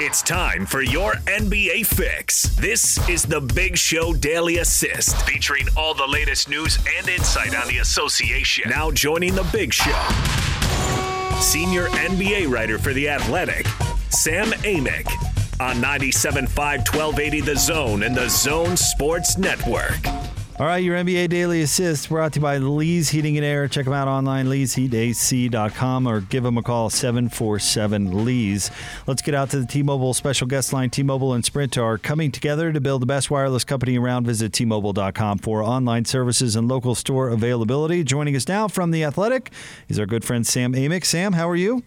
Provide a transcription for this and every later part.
It's time for your NBA fix. This is the Big Show Daily Assist, featuring all the latest news and insight on the association. Now joining the Big Show, senior NBA writer for The Athletic, Sam Amick, on 97.5 1280 The Zone and The Zone Sports Network. All right, your NBA Daily Assist brought to you by Lee's Heating and Air. Check them out online, leesheatac.com, or give them a call, 747 Lees. Let's get out to the T Mobile special guest line. T Mobile and Sprint are coming together to build the best wireless company around. Visit tmobile.com for online services and local store availability. Joining us now from The Athletic is our good friend Sam Amick. Sam, how are you?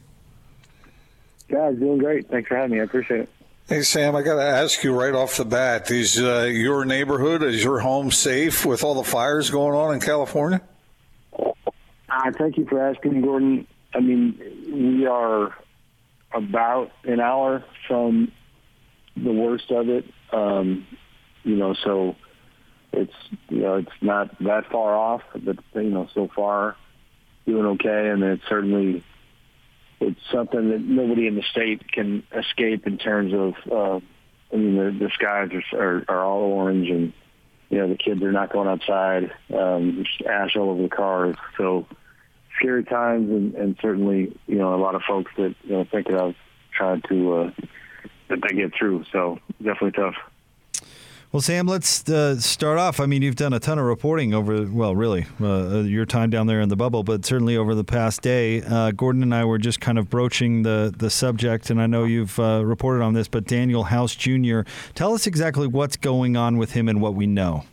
Guys, doing great. Thanks for having me. I appreciate it. Hey Sam, I got to ask you right off the bat: Is uh, your neighborhood, is your home safe with all the fires going on in California? Uh, thank you for asking, Gordon. I mean, we are about an hour from the worst of it. Um, you know, so it's you know it's not that far off, but you know, so far doing okay, and it's certainly it's something that nobody in the state can escape in terms of. Uh, I mean, the, the skies are, are, all orange, and you know the kids are not going outside. Um, ash all over the cars, so scary times, and, and certainly you know a lot of folks that you know thinking of trying to uh, that they get through. So definitely tough. Well, Sam, let's uh, start off. I mean, you've done a ton of reporting over, well, really, uh, your time down there in the bubble, but certainly over the past day. Uh, Gordon and I were just kind of broaching the, the subject, and I know you've uh, reported on this, but Danuel House Jr., tell us exactly what's going on with him and what we know.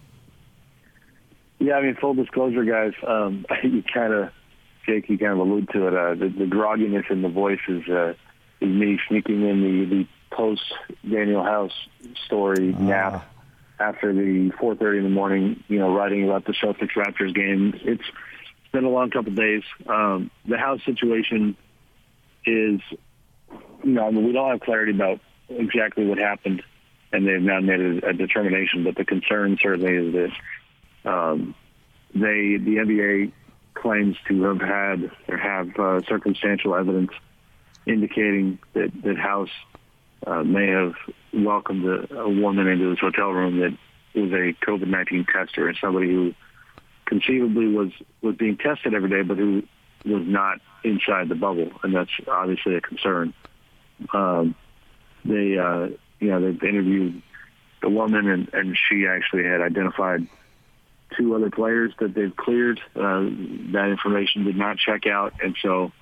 Yeah, I mean, full disclosure, guys, um, you kind of, Jake, you kind of allude to it. Uh, the, the grogginess in the voice is, uh, is me sneaking in the, the post Danuel House story nap after the 4:30 in the morning, you know, writing about the Celtics Raptors game. It's been a long couple of days. Um, the house situation is, you know, I mean, we don't have clarity about exactly what happened, and they've now made a, a determination. But the concern certainly is that um, they, the NBA, claims to have had or have uh, circumstantial evidence indicating that that House uh, may have welcomed a, a woman into this hotel room that was a COVID-19 tester and somebody who conceivably was, was being tested every day, but who was not inside the bubble. And that's obviously a concern. Um, they, uh, you know, they've interviewed the woman and, and she actually had identified two other players that they've cleared. Uh, that information did not check out. And so,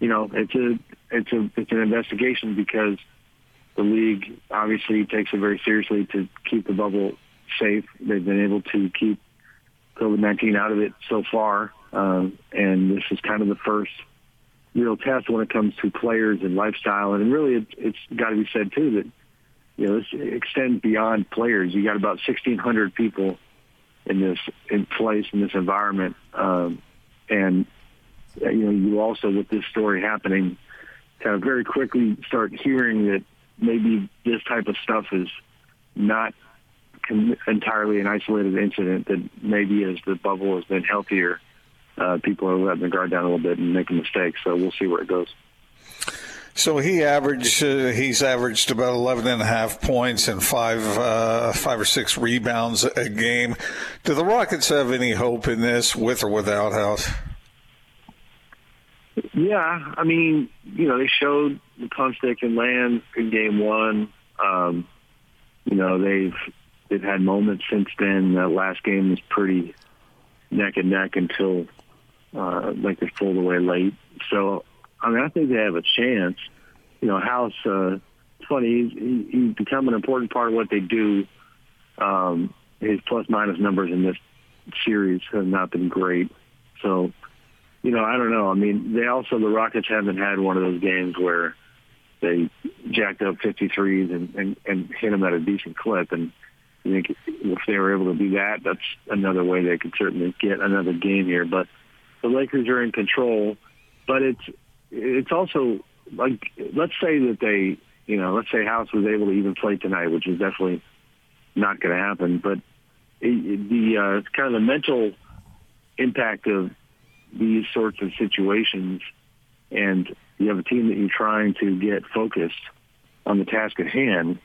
you know, it's a, it's a, it's an investigation because the league obviously takes it very seriously to keep the bubble safe. They've been able to keep COVID-19 out of it so far, um, and this is kind of the first real test when it comes to players and lifestyle. And really, it, it's got to be said too that you know this extends beyond players. You got about 1,600 people in this in place in this environment, um, and you know you also with this story happening, kind of very quickly start hearing that maybe this type of stuff is not entirely an isolated incident. That maybe as the bubble has been healthier, uh, people are letting the guard down a little bit and making mistakes. So we'll see where it goes. So he averaged uh, he's averaged about 11 and a half points and five uh, five or six rebounds a game. Do the Rockets have any hope in this with or without House? Yeah, I mean, you know, they showed the punch they can land in game one. Um, you know, they've they've had moments since then. That last game was pretty neck and neck until uh, like they pulled away late. So, I mean, I think they have a chance. You know, House. Uh, it's funny. He's, he's become an important part of what they do. Um, his plus minus numbers in this series have not been great. So you know, I don't know. I mean, they also the Rockets haven't had one of those games where they jacked up 53s and, and, and hit them at a decent clip. And I think if they were able to do that, that's another way they could certainly get another game here. But the Lakers are in control. But it's it's also like let's say that they you know let's say House was able to even play tonight, which is definitely not going to happen. But it, the uh, kind of the mental impact of these sorts of situations and you have a team that you're trying to get focused, on the task at hand.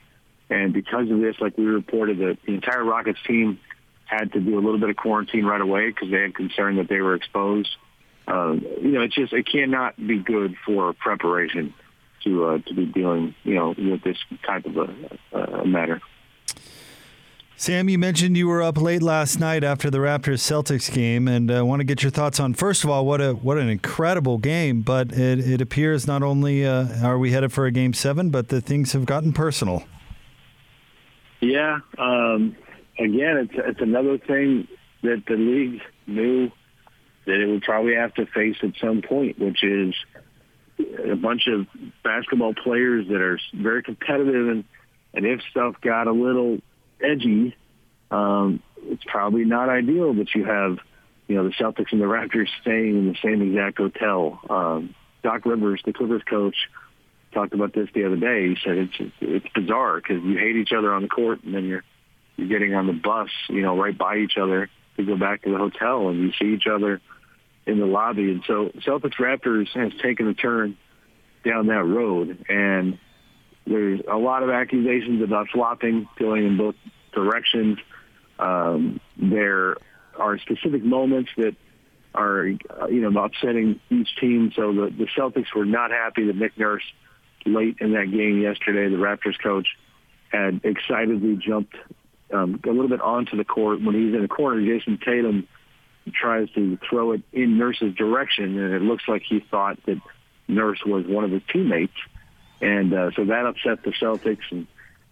And because of this, like we reported, that the entire Rockets team had to do a little bit of quarantine right away because they had concern that they were exposed. Uh, you know, it's just it cannot be good for preparation to uh, to be dealing, you know, with this type of a, a matter. Sam, you mentioned you were up late last night after the Raptors Celtics game, and I uh, want to get your thoughts on first of all what a what an incredible game. But it, it appears not only uh, are we headed for a game seven, but the things have gotten personal. Yeah, um, again, it's it's another thing that the league knew that it would probably have to face at some point, which is a bunch of basketball players that are very competitive, and and if stuff got a little edgy, um, it's probably not ideal that you have, you know, the Celtics and the Raptors staying in the same exact hotel. Um, Doc Rivers, the Clippers coach, talked about this the other day. He said it's it's bizarre because you hate each other on the court, and then you're you're getting on the bus, you know, right by each other to go back to the hotel, and you see each other in the lobby. And so Celtics Raptors has taken a turn down that road, and there's a lot of accusations about flopping, going in both directions. Um, there are specific moments that are, you know, upsetting each team. So the, the Celtics were not happy that Nick Nurse, late in that game yesterday, the Raptors coach, had excitedly jumped um, a little bit onto the court when he's in the corner. Jayson Tatum tries to throw it in Nurse's direction, and it looks like he thought that Nurse was one of his teammates. And uh, so that upset the Celtics. And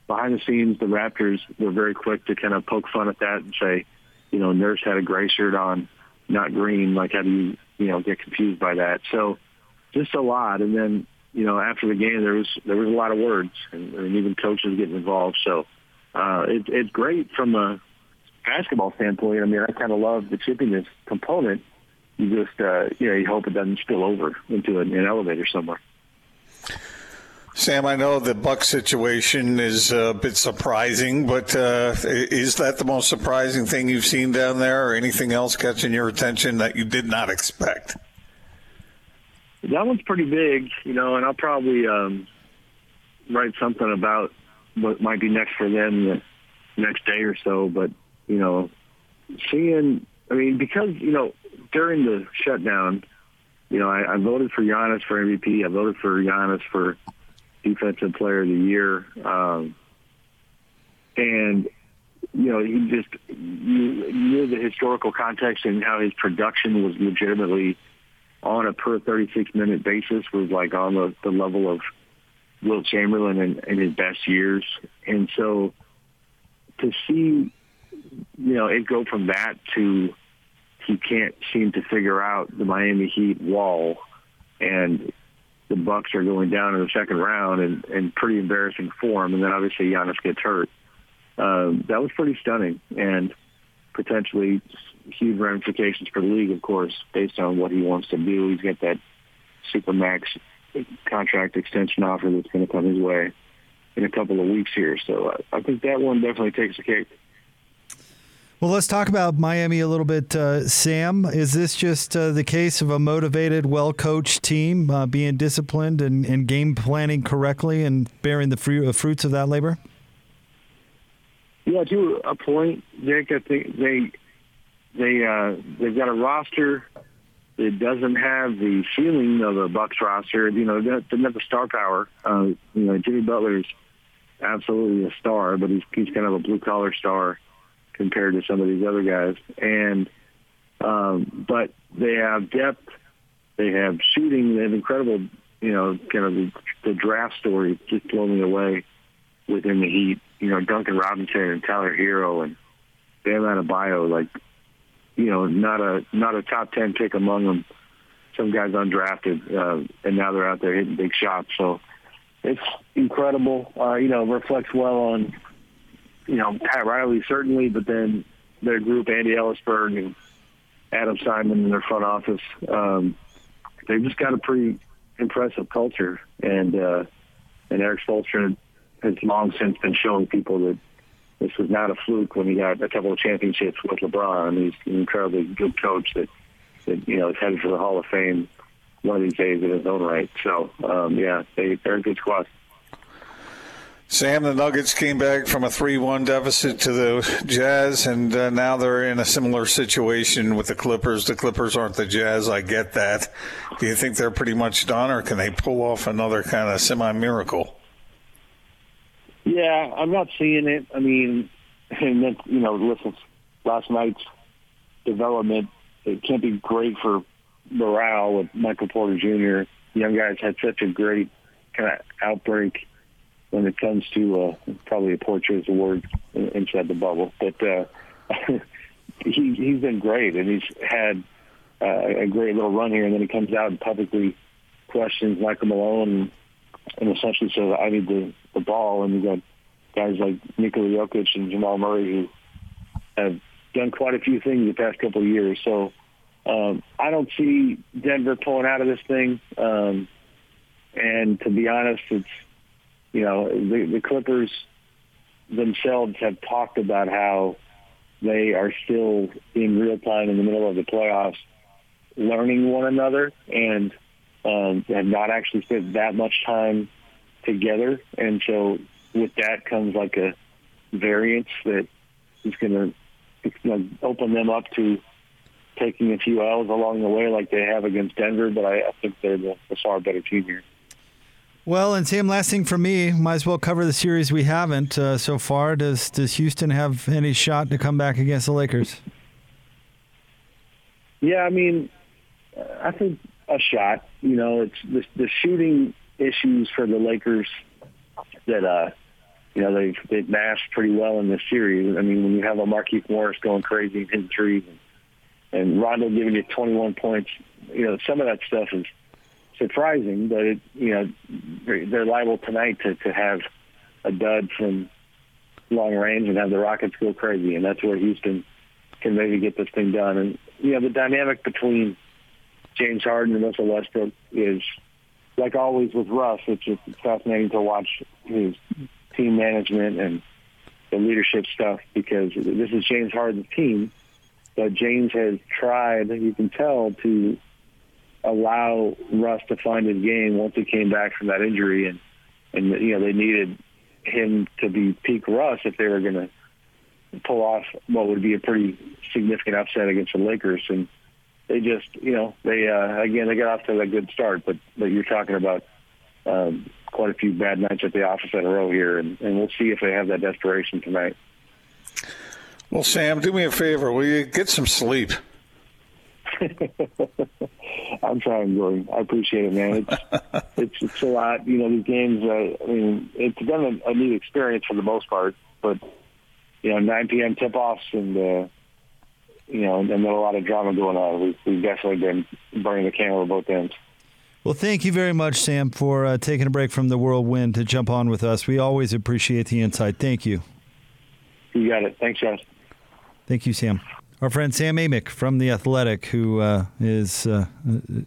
behind the scenes, the Raptors were very quick to kind of poke fun at that and say, you know, Nurse had a gray shirt on, not green. Like, how do you, you know, get confused by that? So just a lot. And then, you know, after the game, there was there was a lot of words, and, and even coaches getting involved. So uh, it, it's great from a basketball standpoint. I mean, I kind of love the chippiness component. You just, uh, you know, you hope it doesn't spill over into an, an elevator somewhere. Sam, I know the Buck situation is a bit surprising, but uh, is that the most surprising thing you've seen down there, or anything else catching your attention that you did not expect? That one's pretty big, you know, and I'll probably um, write something about what might be next for them the next day or so. But you know, seeing, I mean, because you know, during the shutdown, you know, I, I voted for Giannis for MVP. I voted for Giannis for Defensive Player of the Year. Um, and, you know, he just, you, knew the historical context and how his production was legitimately on a per 36 minute basis was like on the, the level of Wilt Chamberlain in, in his best years. And so to see, you know, it go from that to he can't seem to figure out the Miami Heat wall and the Bucks are going down in the second round in, in pretty embarrassing form, and then obviously Giannis gets hurt. Um, that was pretty stunning, and potentially huge ramifications for the league, of course, based on what he wants to do. He's got that super max contract extension offer that's going to come his way in a couple of weeks here. So uh, I think that one definitely takes the cake. Well, let's talk about Miami a little bit, uh, Sam. Is this just uh, the case of a motivated, well coached team uh, being disciplined and, and, game planning correctly and bearing the uh, fruits of that labor? Yeah, to a point, Jake. I think they they uh, they've got a roster that doesn't have the ceiling of a Bucks roster. You know, doesn't have the star power. Uh, you know, Jimmy Butler's absolutely a star, but he's he's kind of a blue collar star compared to some of these other guys. And um, but they have depth, they have shooting, they have incredible, you know, kind of the, the draft story just blowing me away within the Heat. You know, Duncan Robinson and Tyler Herro and Bam Adebayo, like, you know, not a not a top ten pick among them. Some guys undrafted, uh, and now they're out there hitting big shots. So it's incredible. Uh, you know, reflects well on you know, Pat Riley certainly, but then their group, Andy Elisburg and Adam Simon in their front office, um, they've just got a pretty impressive culture. And uh, and Erik Spoelstra has long since been showing people that this was not a fluke when he got a couple of championships with LeBron. He's an incredibly good coach that, that you know, is headed for the Hall of Fame one of these days in his own right. So, um, yeah, they, they're a good squad. Sam, the Nuggets came back from a 3 1 deficit to the Jazz, and uh, now they're in a similar situation with the Clippers. The Clippers aren't the Jazz. I get that. Do you think they're pretty much done, or can they pull off another kind of semi miracle? Yeah, I'm not seeing it. I mean, and then, you know, listen, last night's development, it can't be great for morale with Michael Porter Jr. Young guys had such a great kind of outbreak when it comes to uh, probably a poor choice of word inside the bubble, but uh, he he's been great and he's had uh, a great little run here, and then he comes out and publicly questions Michael Malone and essentially says, "I need the the ball," and you got guys like Nikola Jokic and Jamal Murray who have done quite a few things the past couple of years. So um, I don't see Denver pulling out of this thing. Um, and to be honest, it's you know, the, the Clippers themselves have talked about how they are still in real time in the middle of the playoffs, learning one another, and um, have not actually spent that much time together. And so, with that comes like a variance that is going to open them up to taking a few L's along the way, like they have against Denver. But I, I think they're the, the far better team here. Well, and Sam, last thing from me, might as well cover the series we haven't uh, so far. Does does Houston have any shot to come back against the Lakers? Yeah, I mean, I think a shot. You know, it's the, the shooting issues for the Lakers that uh, you know they've they've masked pretty well in this series. I mean, when you have a Markieff Morris going crazy and hitting and, and Rondo giving you 21 points, you know, some of that stuff is surprising, but it, you know they're liable tonight to to have a dud from long range and have the Rockets go crazy, and that's where Houston can maybe get this thing done. And you know the dynamic between James Harden and Russell Westbrook is like always with Russ. It's just fascinating to watch his team management and the leadership stuff because this is James Harden's team, but James has tried, you can tell, to allow Russ to find his game once he came back from that injury, and and you know they needed him to be peak Russ if they were going to pull off what would be a pretty significant upset against the Lakers, and they just you know they uh, again they got off to a good start, but but you're talking about. Um, quite a few bad nights at the office in a row here, and, and we'll see if they have that desperation tonight. Well, Sam, do me a favor. Will you get some sleep? I'm trying, Jordan. I appreciate it, man. It's it's it's a lot. You know, these games. Uh, I mean, it's been a, a neat experience for the most part, but you know, 9 p.m. tip-offs and uh, you know, and then a lot of drama going on. We've, we've definitely been burning the candle at both ends. Well, thank you very much, Sam, for uh, taking a break from the whirlwind to jump on with us. We always appreciate the insight. Thank you. You got it. Thanks, guys. Thank you, Sam. Our friend Sam Amick from The Athletic, who uh, is uh,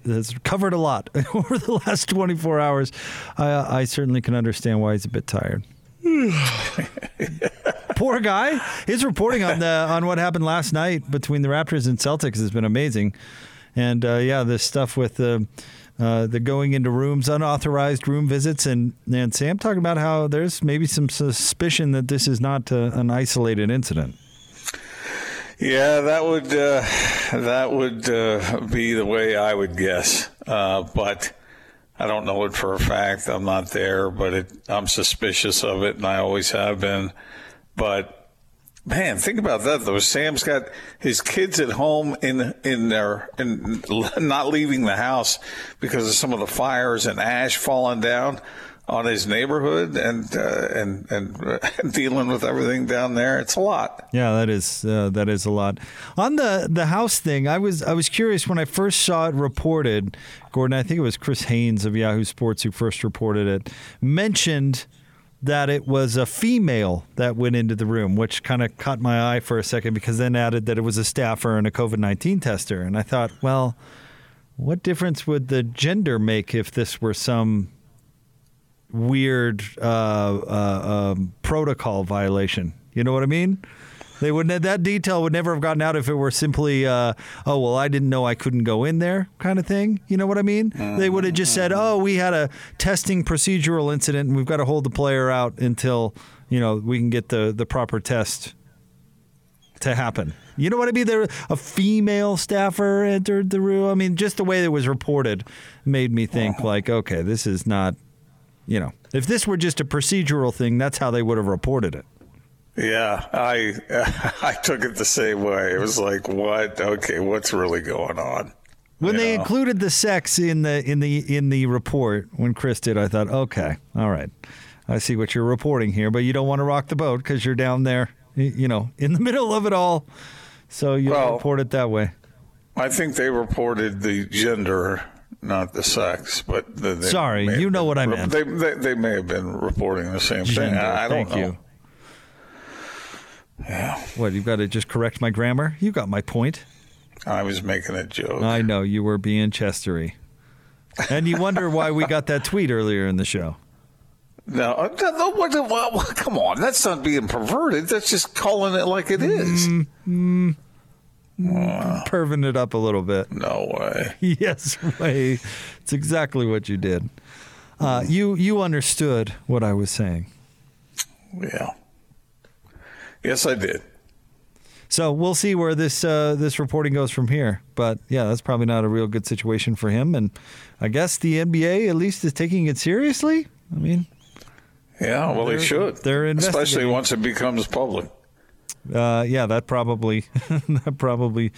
has covered a lot over the last 24 hours. I, I certainly can understand why he's a bit tired. Poor guy. His reporting on the on what happened last night between the Raptors and Celtics has been amazing. And uh, yeah, this stuff with the uh, the going into rooms, unauthorized room visits, and and Sam talking about how there's maybe some suspicion that this is not uh, an isolated incident. Yeah, that would uh, that would uh, be the way I would guess, uh, but I don't know it for a fact. I'm not there, but it, I'm suspicious of it, and I always have been. But man, think about that though. Sam's got his kids at home in in their in not leaving the house because of some of the fires and ash falling down on his neighborhood and uh, and and dealing with everything down there. It's a lot. Yeah, that is uh, that is a lot. On the the house thing, I was I was curious when I first saw it reported. Gordon, I think it was Chris Haynes of Yahoo Sports who first reported it. Mentioned that it was a female that went into the room, which kind of caught my eye for a second because then added that it was a staffer and a COVID 19 tester. And I thought, well, what difference would the gender make if this were some weird uh, uh, um, protocol violation. You know what I mean? They would that detail would never have gotten out if it were simply, uh, oh well, I didn't know I couldn't go in there, kind of thing. You know what I mean? They would have just said, oh, we had a testing procedural incident, and we've got to hold the player out until you know we can get the the proper test to happen. You know what I mean? There, a female staffer entered the room. I mean, just the way it was reported made me think like, okay, this is not, you know, if this were just a procedural thing, that's how they would have reported it. Yeah, I I took it the same way. It was like, what? Okay, what's really going on? When they included the sex in the in the in the report, when Chris did, I thought, okay, all right, I see what you're reporting here, but you don't want to rock the boat because you're down there, you know, in the middle of it all. So you Well- report it that way. I think they reported the gender, not the sex. But the, they Sorry, you know been what I meant. They, they they may have been reporting the same thing. I, I don't thank know. you. What you've got to just correct my grammar? You got my point. I was making a joke. I know you were being chestery, and you wonder why we got that tweet earlier in the show. No, uh, no, no, come on. That's not being perverted. That's just calling it like it is. Mm. Perving it up a little bit. No way. yes, Ray. It's exactly what you did. Uh, you you understood what I was saying. Yeah. Yes, I did. So we'll see where this uh, this reporting goes from here. But yeah, that's probably not a real good situation for him. And I guess the NBA at least is taking it seriously. I mean, Yeah, well, They're- should. they're Especially once it becomes public. Uh, yeah, that probably that probably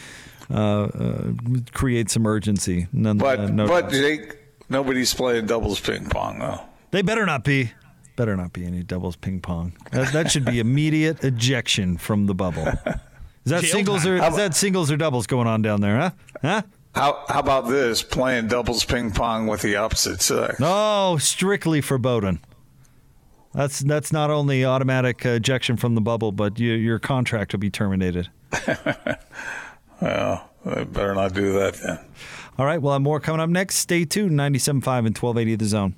uh, uh, creates some urgency. None, But, uh, no but doubt. Jake, nobody's playing doubles ping pong, though. They better not be. Better not be any doubles ping pong. That, that should be immediate ejection from the bubble. Is that Jail singles time. or How is that singles or doubles going on down there? Huh? Huh? How, how about this? Playing doubles ping pong with the opposite sex. No, strictly forbidden. That's that's not only automatic ejection from the bubble, but you, your contract will be terminated. Well, they better not do that then. All right, we'll have more coming up next. Stay tuned. 97.5 and 1280 The Zone.